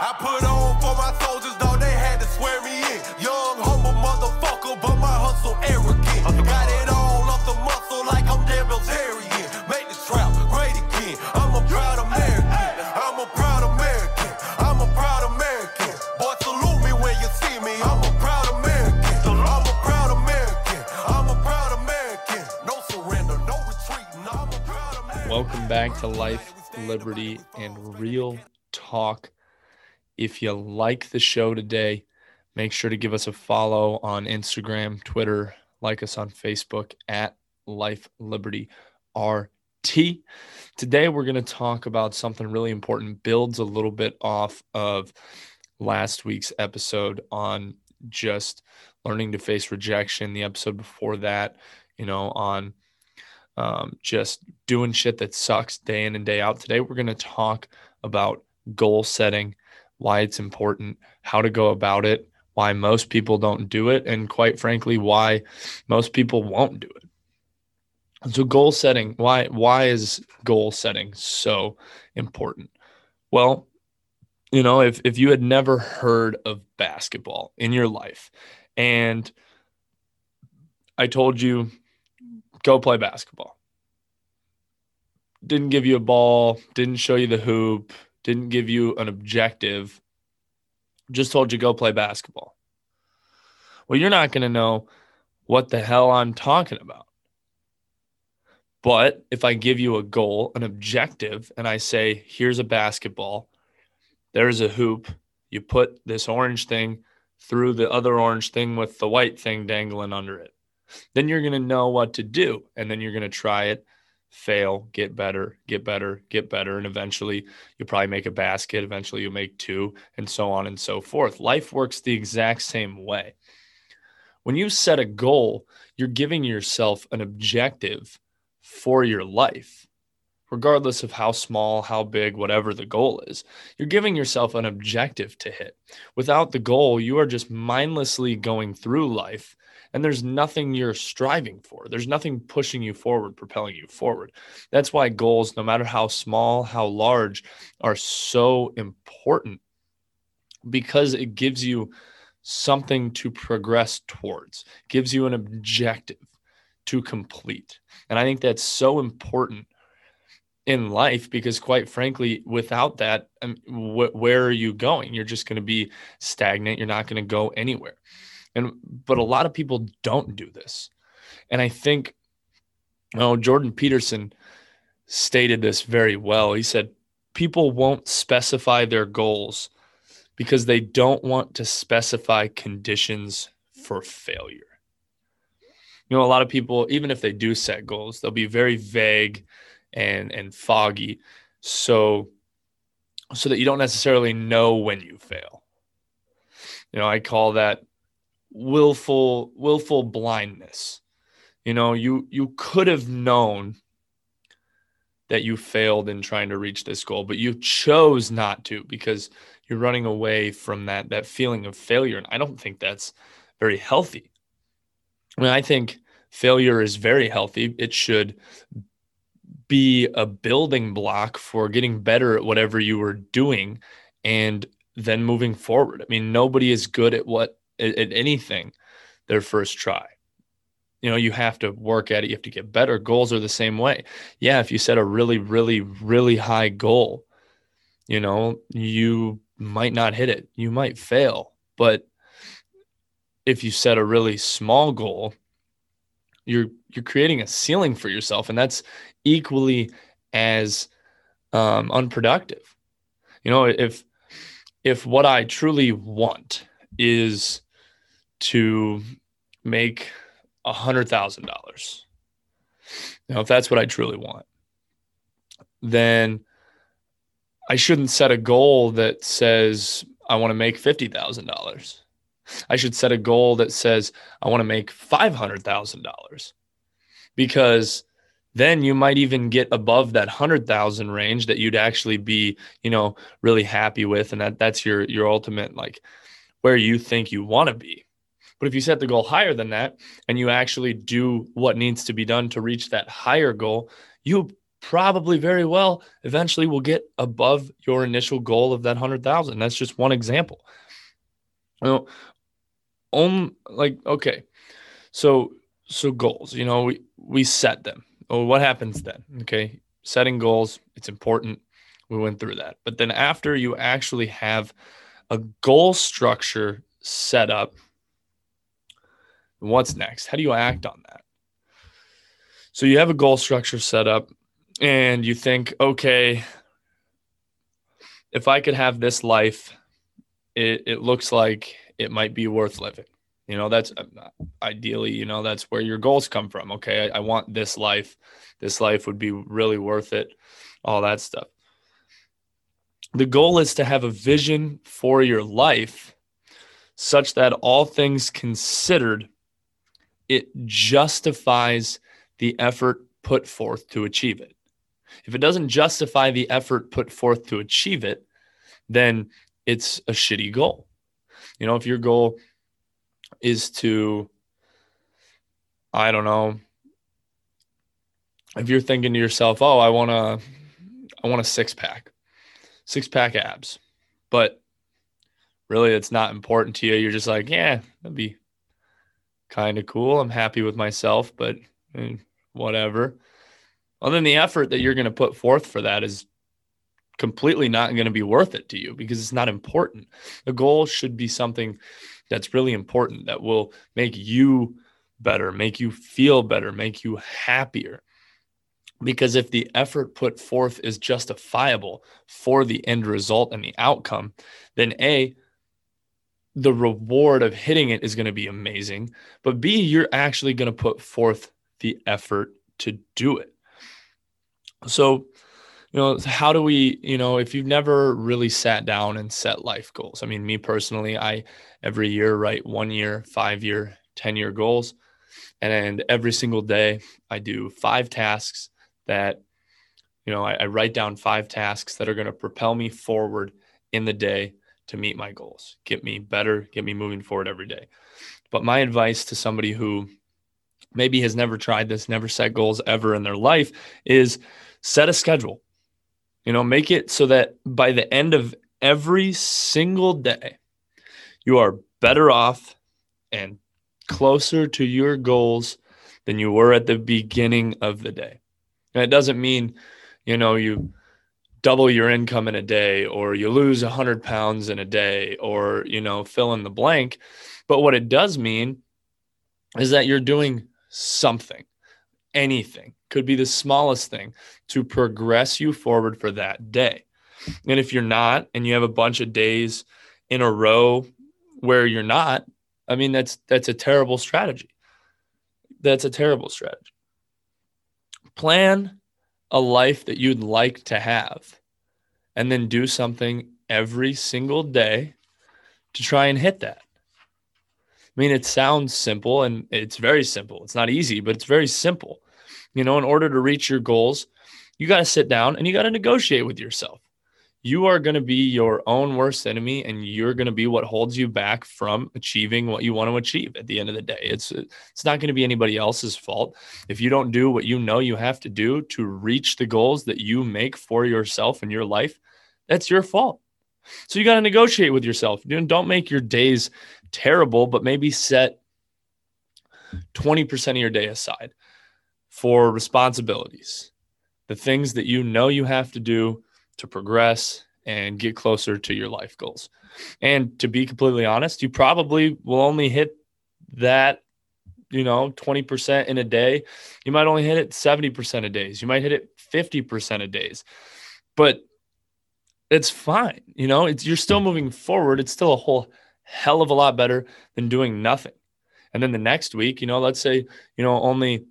I put on for my soldiers, dog, they had to swear me in. Young, humble motherfucker, but my hustle arrogant. Uh-huh. Got it all off the muscle like I'm Dan Bilzerian. Make this trap great again. I'm a proud American. I'm a proud American. I'm a proud American. Boy, salute me when you see me. I'm a proud American. Uh-huh. I'm a proud American. I'm a proud American. No surrender, no retreating. I'm a proud American. Welcome back to Life, Liberty, and Real Talk. If you like the show today, make sure to give us a follow on Instagram, Twitter, like us on Facebook at Life Liberty RT. Today, we're going to talk about something really important, builds a little bit off of last week's episode on just learning to face rejection. The episode before that, you know, on um, just doing shit that sucks day in and day out. Today, we're going to talk about goal setting, why it's important, how to go about it, why most people don't do it, and quite frankly, why most people won't do it. So, goal setting, why why is goal setting so important? Well, you know, if if you had never heard of basketball in your life, and I told you go play basketball. Didn't give you a ball, didn't show you the hoop, didn't give you an objective, just told you go play basketball. Well, you're not going to know what the hell I'm talking about. But if I give you a goal, an objective, and I say, here's a basketball, there's a hoop, you put this orange thing through the other orange thing with the white thing dangling under it, then you're going to know what to do. And then you're going to try it, fail, get better, get better, get better. And eventually you'll probably make a basket. Eventually you'll make two, and so on and so forth. Life works the exact same way. When you set a goal, you're giving yourself an objective for your life, regardless of how small, how big, whatever the goal is. You're giving yourself an objective to hit. Without the goal, you are just mindlessly going through life and there's nothing you're striving for. There's nothing pushing you forward, propelling you forward. That's why goals, no matter how small, how large, are so important because it gives you something to progress towards, gives you an objective to complete. And I think that's so important in life because quite frankly without that um, wh- where are you going you're just going to be stagnant you're not going to go anywhere and but a lot of people don't do this. And i think you know, jordan peterson stated this very well. He said people won't specify their goals because they don't want to specify conditions for failure. You know a lot of people even if they do set goals they'll be very vague and and foggy. So so that you don't necessarily know when you fail. You know i call that willful willful blindness. You know you you could have known that you failed in trying to reach this goal but you chose not to because you're running away from that that feeling of failure. And i don't think that's very healthy. I mean i think failure is very healthy. It should be a building block for getting better at whatever you were doing and then moving forward. I mean, nobody is good at what at, at anything their first try. You know, you have to work at it, you have to get better. Goals are the same way. Yeah, if you set a really, really, really high goal, you know, you might not hit it. You might fail. But if you set a really small goal, you're you're creating a ceiling for yourself and that's equally as um, unproductive you know if if what i truly want is to make a hundred thousand dollars. Now, if that's what i truly want. Then i shouldn't set a goal that says i want to make fifty thousand dollars. I should set a goal that says I want to make $500,000 because then you might even get above that 100,000 range that you'd actually be, you know, really happy with and that that's your your ultimate like where you think you want to be. But if you set the goal higher than that and you actually do what needs to be done to reach that higher goal, you probably very well eventually will get above your initial goal of that 100,000. That's just one example. You know, on like okay. So so goals, you know, we we set them. Oh, what happens then? Okay? Setting goals, it's important. We went through that. But then after you actually have a goal structure set up, what's next? How do you act on that? So you have a goal structure set up and you think, okay, if I could have this life, it, it looks like it might be worth living. You know, that's uh, ideally, you know, that's where your goals come from. Okay. I, I want this life. This life would be really worth it. All that stuff. The goal is to have a vision for your life such that all things considered, it justifies the effort put forth to achieve it. If it doesn't justify the effort put forth to achieve it, then it's a shitty goal. You know, if your goal is to, I don't know, if you're thinking to yourself, oh, I want to, I want a six pack, six pack abs, but really it's not important to you. You're just like, yeah, that'd be kind of cool. I'm happy with myself, but eh, whatever. Well, then the effort that you're going to put forth for that is completely not going to be worth it to you because it's not important. The goal should be something that's really important that will make you better, make you feel better, make you happier. Because if the effort put forth is justifiable for the end result and the outcome, then A, the reward of hitting it is going to be amazing. But B, you're actually going to put forth the effort to do it. So, you know, how do we, you know, if you've never really sat down and set life goals, I mean, me personally, I every year write one year, five year, 10 year goals. And every single day, I do five tasks that, you know, I, I write down five tasks that are going to propel me forward in the day to meet my goals, get me better, get me moving forward every day. But my advice to somebody who maybe has never tried this, never set goals ever in their life is set a schedule. You know, make it so that by the end of every single day, you are better off and closer to your goals than you were at the beginning of the day. And it doesn't mean, you know, you double your income in a day or you lose 100 pounds in a day or, you know, fill in the blank. But what it does mean is that you're doing something, anything, could be the smallest thing to progress you forward for that day. And if you're not, and you have a bunch of days in a row where you're not, I mean, that's that's a terrible strategy. That's a terrible strategy. Plan a life that you'd like to have and then do something every single day to try and hit that. I mean, it sounds simple and it's very simple. It's not easy, but it's very simple. You know, in order to reach your goals, you got to sit down and you got to negotiate with yourself. You are going to be your own worst enemy and you're going to be what holds you back from achieving what you want to achieve at the end of the day. It's it's not going to be anybody else's fault. If you don't do what you know you have to do to reach the goals that you make for yourself and your life, that's your fault. So you got to negotiate with yourself. Don't make your days terrible, but maybe set 20% of your day aside for responsibilities, the things that you know you have to do to progress and get closer to your life goals. And to be completely honest, you probably will only hit that, you know, 20% in a day. You might only hit it 70% of days. You might hit it 50% of days. But it's fine. You know, it's you're still moving forward. It's still a whole hell of a lot better than doing nothing. And then the next week, you know, let's say, you know, only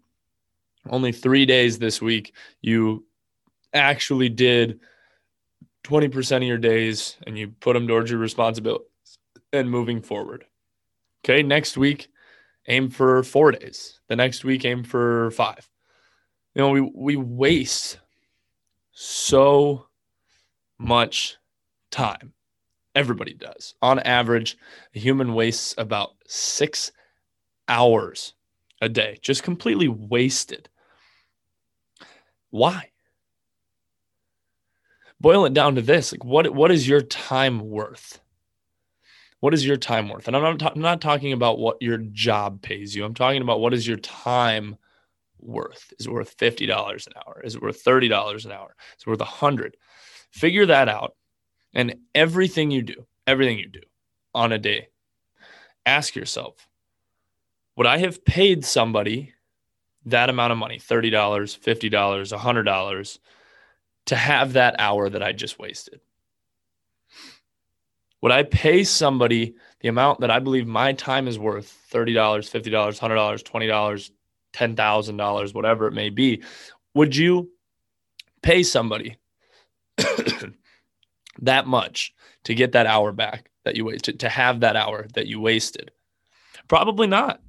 only 3 days this week you actually did 20% of your days and you put them towards your responsibilities and moving forward. Okay, next week aim for 4 days. The next week aim for 5. You know, we we waste so much time. Everybody does. On average, a human wastes about six hours a day, just completely wasted. Why? Boil it down to this like what what is your time worth? What is your time worth? And i'm not, ta- I'm not talking about what your job pays you. I'm talking about what is your time worth? Is it worth $50 an hour? Is it worth $30 an hour? Is it worth 100 figure that out. And everything you do everything you do on a day ask yourself would i have paid somebody that amount of money? $30 $50 $100 to have that hour that I just wasted? Would I pay somebody the amount that I believe my time is worth $30, $50, $100, $20, $10,000, whatever it may be? Would you pay somebody that much to get that hour back that you wasted, to have that hour that you wasted? Probably not.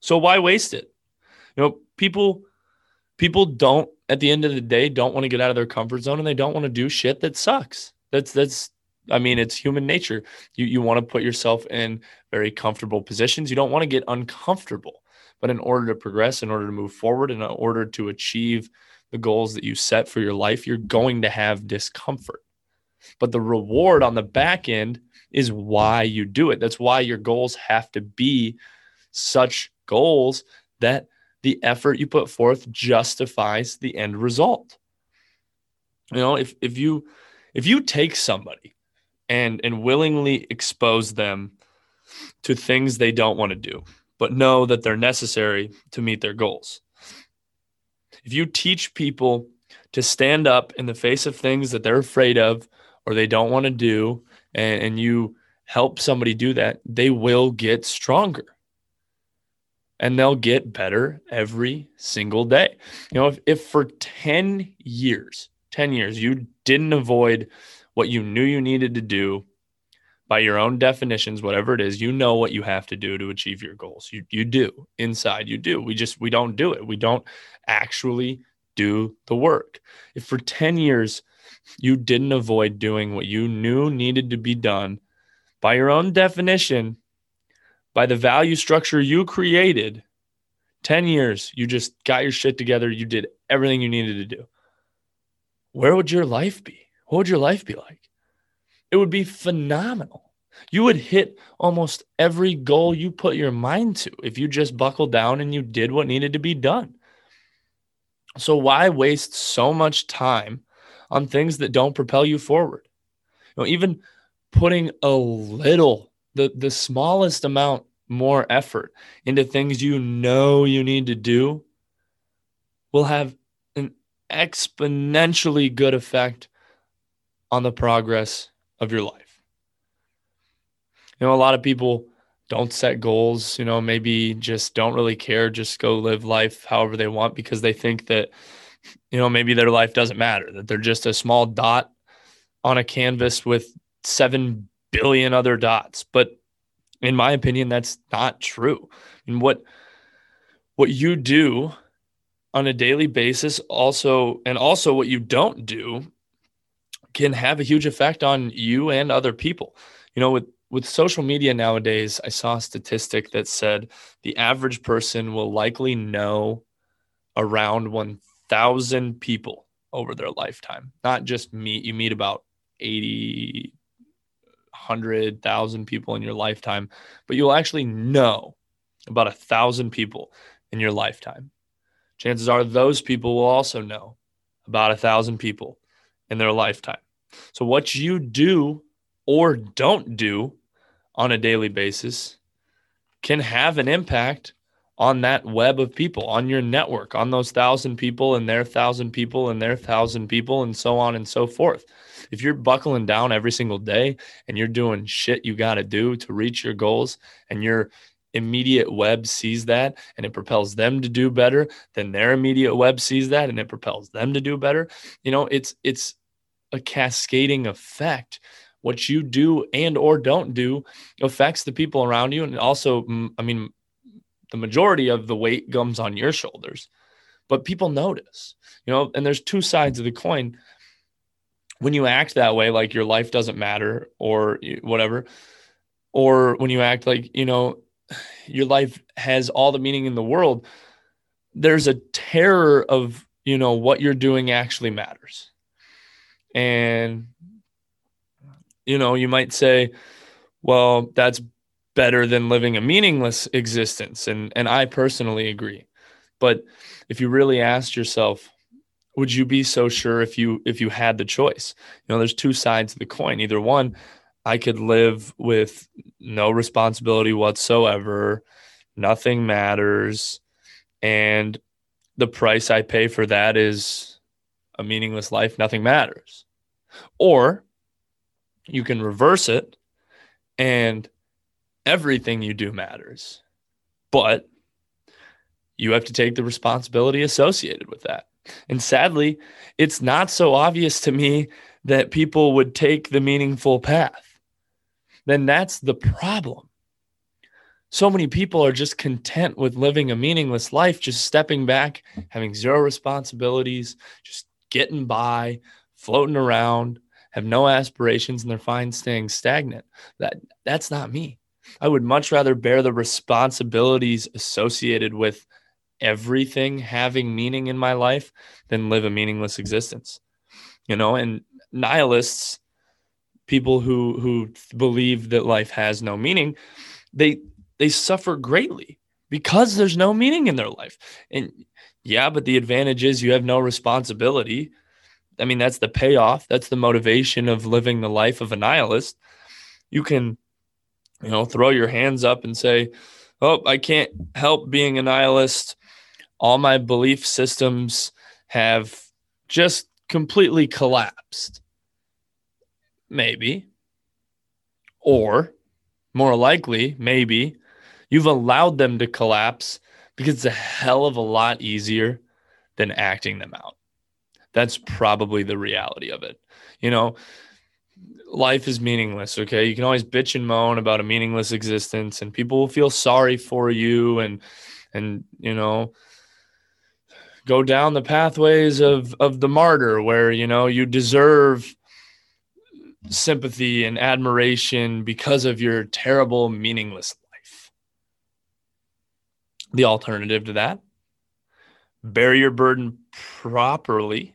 So why waste it? You know, people people don't at the end of the day don't want to get out of their comfort zone and they don't want to do shit that sucks. That's that's I mean, it's human nature. You you want to put yourself in very comfortable positions. You don't want to get uncomfortable. But in order to progress, in order to move forward, in order to achieve the goals that you set for your life, you're going to have discomfort. But the reward on the back end is why you do it. That's why your goals have to be such goals that the effort you put forth justifies the end result. You know, if if you if you take somebody and and willingly expose them to things they don't want to do, but know that they're necessary to meet their goals. If you teach people to stand up in the face of things that they're afraid of or they don't want to do, and, and you help somebody do that, they will get stronger and they'll get better every single day. You know, if, if for 10 years, 10 years, you didn't avoid what you knew you needed to do by your own definitions, whatever it is, you know what you have to do to achieve your goals. You, you do inside, you do. We just, we don't do it. We don't actually do the work. If for 10 years you didn't avoid doing what you knew needed to be done by your own definition, by the value structure you created 10 years you just got your shit together you did everything you needed to do. Where would your life be? What would your life be like? It would be phenomenal. You would hit almost every goal you put your mind to if you just buckled down and you did what needed to be done. So why waste so much time on things that don't propel you forward? You know even putting a little the the smallest amount more effort into things you know you need to do will have an exponentially good effect on the progress of your life. You know, a lot of people don't set goals, you know, maybe just don't really care, just go live life however they want because they think that, you know, maybe their life doesn't matter, that they're just a small dot on a canvas with 7 billion other dots. But in my opinion, that's not true. And what what you do on a daily basis also and also what you don't do can have a huge effect on you and other people. You know, with with social media nowadays, I saw a statistic that said the average person will likely know around 1,000 people over their lifetime. Not just meet, you meet about 80 hundred thousand people in your lifetime, but you'll actually know about a thousand people in your lifetime. Chances are those people will also know about a thousand people in their lifetime. So, what you do or don't do on a daily basis can have an impact on that web of people, on your network, on those thousand people and their thousand people and their thousand people, and so on and so forth. If you're buckling down every single day and you're doing shit you got to do to reach your goals and your immediate web sees that and it propels them to do better then their immediate web sees that and it propels them to do better you know it's it's a cascading effect. What you do and or don't do affects the people around you and also mm, i mean the majority of the weight comes on your shoulders but people notice you know and there's two sides of the coin when you act that way, like your life doesn't matter or whatever, or when you act like, you know, your life has all the meaning in the world, there's a terror of, you know, what you're doing actually matters. And, you know, you might say, well, that's better than living a meaningless existence. And, and I personally agree. But if you really asked yourself, would you be so sure if you if you had the choice you know there's two sides of the coin either one i could live with no responsibility whatsoever nothing matters and the price i pay for that is a meaningless life nothing matters or you can reverse it and everything you do matters but you have to take the responsibility associated with that and sadly, it's not so obvious to me that people would take the meaningful path. Then that's the problem. So many people are just content with living a meaningless life, just stepping back, having zero responsibilities, just getting by, floating around, have no aspirations, and they're fine staying stagnant. That that's not me. I would much rather bear the responsibilities associated with everything having meaning in my life than live a meaningless existence. You know, and nihilists, people who who believe that life has no meaning, they they suffer greatly because there's no meaning in their life. And yeah, but the advantage is you have no responsibility. I mean, that's the payoff. That's the motivation of living the life of a nihilist. You can, you know, throw your hands up and say, Oh, I can't help being a nihilist all my belief systems have just completely collapsed. Maybe. Or more likely, maybe you've allowed them to collapse because it's a hell of a lot easier than acting them out. That's probably the reality of it. You know, life is meaningless, okay? You can always bitch and moan about a meaningless existence and people will feel sorry for you and and you know, go down the pathways of of the martyr where you know you deserve sympathy and admiration because of your terrible meaningless life the alternative to that bear your burden properly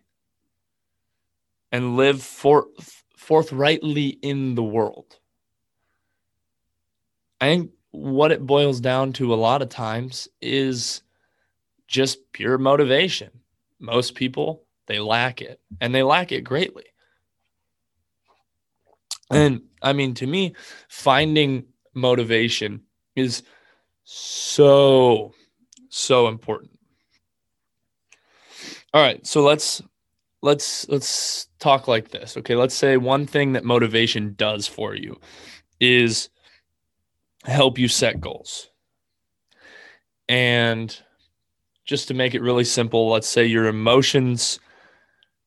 and live forth, forthrightly in the world i think what it boils down to a lot of times is just pure motivation. Most people, they lack it and they lack it greatly. And I mean, to me, finding motivation is so, so important. All right. So let's, let's, let's talk like this. Okay. Let's say one thing that motivation does for you is help you set goals. And just to make it really simple, let's say your emotions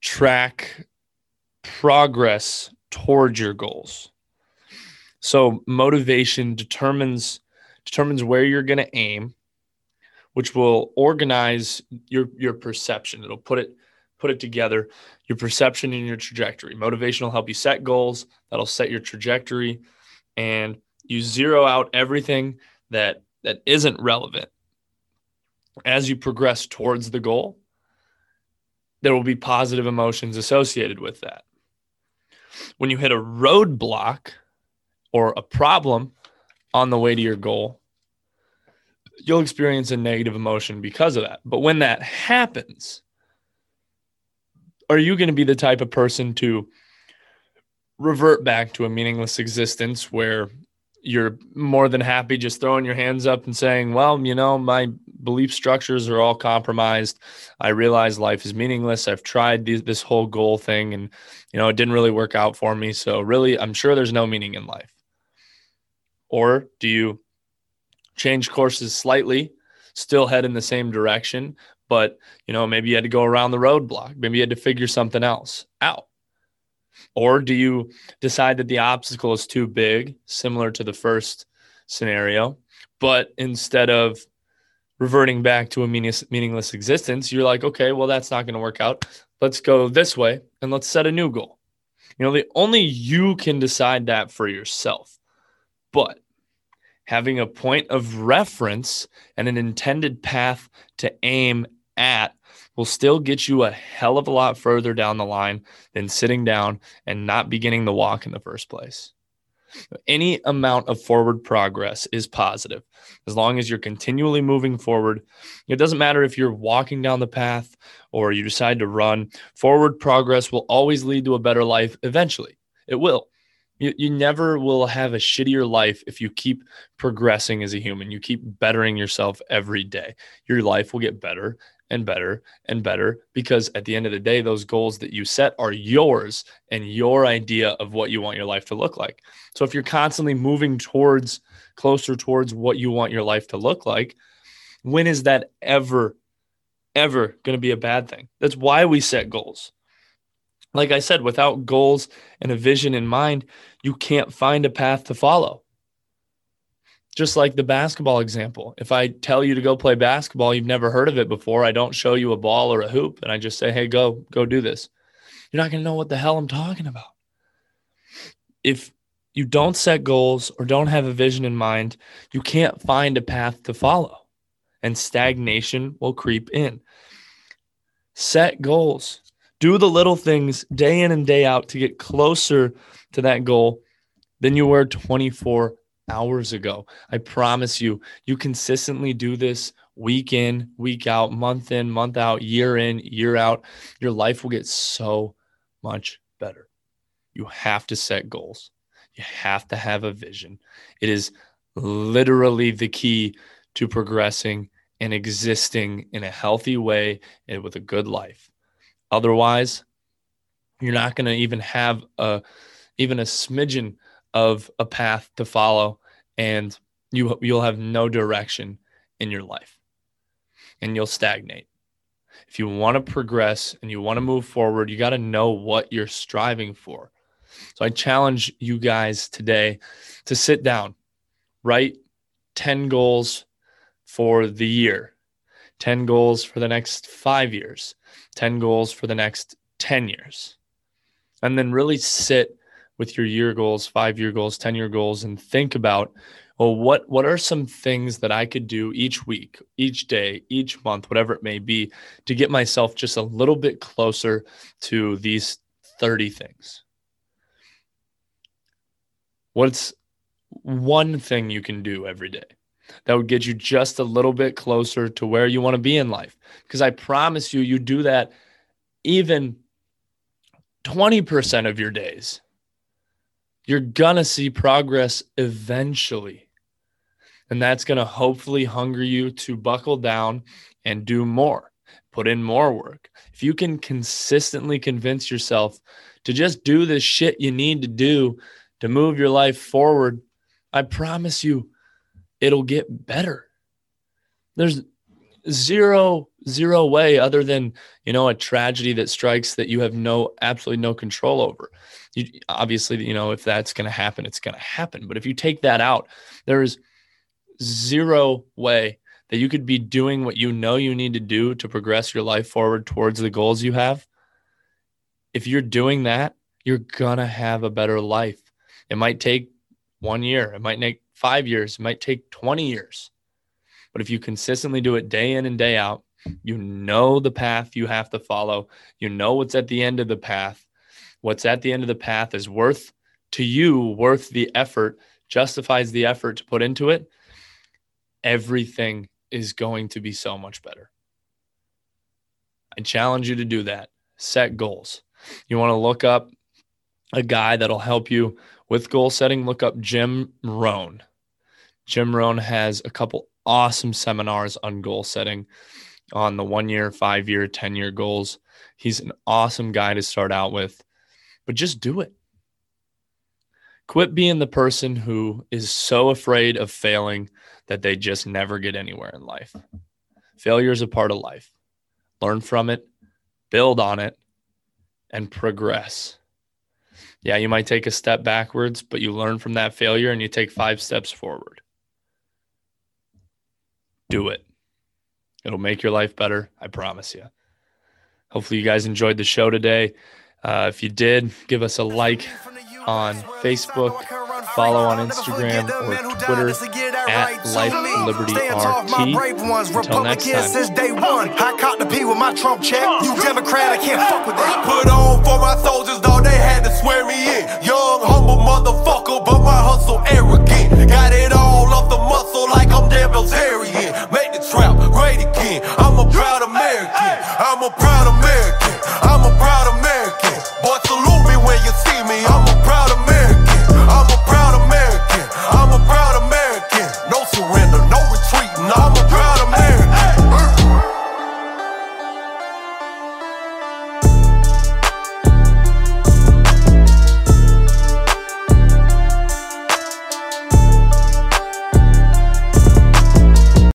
track progress towards your goals. So motivation determines determines where you're going to aim, which will organize your your perception. It'll put it put it together, your perception and your trajectory. Motivation will help you set goals, that'll set your trajectory and you zero out everything that that isn't relevant as you progress towards the goal, there will be positive emotions associated with that. When you hit a roadblock or a problem on the way to your goal, you'll experience a negative emotion because of that. But when that happens, are you going to be the type of person to revert back to a meaningless existence where you're more than happy just throwing your hands up and saying, well, you know, my belief structures are all compromised. I realize life is meaningless. I've tried these, this whole goal thing and, you know, it didn't really work out for me. So, really, I'm sure there's no meaning in life. Or do you change courses slightly, still head in the same direction, but, you know, maybe you had to go around the roadblock, maybe you had to figure something else out? Or do you decide that the obstacle is too big, similar to the first scenario, but instead of reverting back to a meaningless existence, you're like, okay, well, that's not going to work out. Let's go this way and let's set a new goal. You know, the only you can decide that for yourself. But having a point of reference and an intended path to aim at will still get you a hell of a lot further down the line than sitting down and not beginning the walk in the first place. Any amount of forward progress is positive as long as you're continually moving forward. It doesn't matter if you're walking down the path or you decide to run, forward progress will always lead to a better life eventually. It will. You, you never will have a shittier life if you keep progressing as a human. You keep bettering yourself every day. Your life will get better and better and better because at the end of the day, those goals that you set are yours and your idea of what you want your life to look like. So if you're constantly moving towards closer towards what you want your life to look like, when is that ever, ever going to be a bad thing? That's why we set goals like I said, without goals and a vision in mind, you can't find a path to follow. Just like the basketball example. If I tell you to go play basketball, you've never heard of it before, I don't show you a ball or a hoop and I just say, "Hey, go go do this." You're not going to know what the hell I'm talking about. If you don't set goals or don't have a vision in mind, you can't find a path to follow and stagnation will creep in. Set goals do the little things day in and day out to get closer to that goal than you were 24 hours ago. I promise you, you consistently do this week in, week out, month in, month out, year in, year out. Your life will get so much better. You have to set goals, you have to have a vision. It is literally the key to progressing and existing in a healthy way and with a good life. Otherwise, you're not going to even have a even a smidgen of a path to follow and you you'll have no direction in your life and you'll stagnate. If you want to progress and you want to move forward, you got to know what you're striving for. So I challenge you guys today to sit down, write 10 goals for the year, 10 goals for the next 5 years, 10 goals for the next 10 years. And then really sit with your year goals, five year goals, 10 year goals, and think about, well, what, what are some things that I could do each week, each day, each month, whatever it may be, to get myself just a little bit closer to these 30 things? What's one thing you can do every day? that would get you just a little bit closer to where you want to be in life. Because I promise you, you do that even 20% of your days, you're to see progress eventually. And that's to hopefully hunger you to buckle down and do more, put in more work. If you can consistently convince yourself to just do the shit you need to do to move your life forward, I promise you, it'll get better. There's zero zero way other than you know a tragedy that strikes that you have no absolutely no control over. You obviously you know if that's going to happen it's going to happen. But if you take that out there is zero way that you could be doing what you know you need to do to progress your life forward towards the goals you have. If you're doing that you're going to have a better life. It might take one year it might take five years, it might take 20 years. But if you consistently do it day in and day out, you know the path you have to follow. You know what's at the end of the path. What's at the end of the path is worth to you, worth the effort, justifies the effort to put into it. Everything is going to be so much better. I challenge you to do that. Set goals. You want to look up a guy that'll help you with goal setting. Look up Jim Rohn. Jim Rohn has a couple awesome seminars on goal setting on the one year, five year, 10 year goals. He's an awesome guy to start out with, but just do it. Quit being the person who is so afraid of failing that they just never get anywhere in life. Failure is a part of life. Learn from it, build on it, and progress. Yeah, you might take a step backwards, but you learn from that failure and you take five steps forward do it. It'll make your life better. I promise you. Hopefully, you guys enjoyed the show today. Uh, if you did, give us a like on Facebook follow on Instagram or Twitter at Life Liberty RT. Until next time. Since day one, I caught the P with my Trump check. You Democrat, I can't fuck with that. Put on for my soldiers, though they had to swear me in. Young, humble motherfucker, but my hustle arrogant. Got it all off the muscle like I'm Dan Bilzerian. Make the trap great again. I'm a proud American. I'm a proud American. I'm a proud American. Boy, salute me when you see me. I'm a proud American.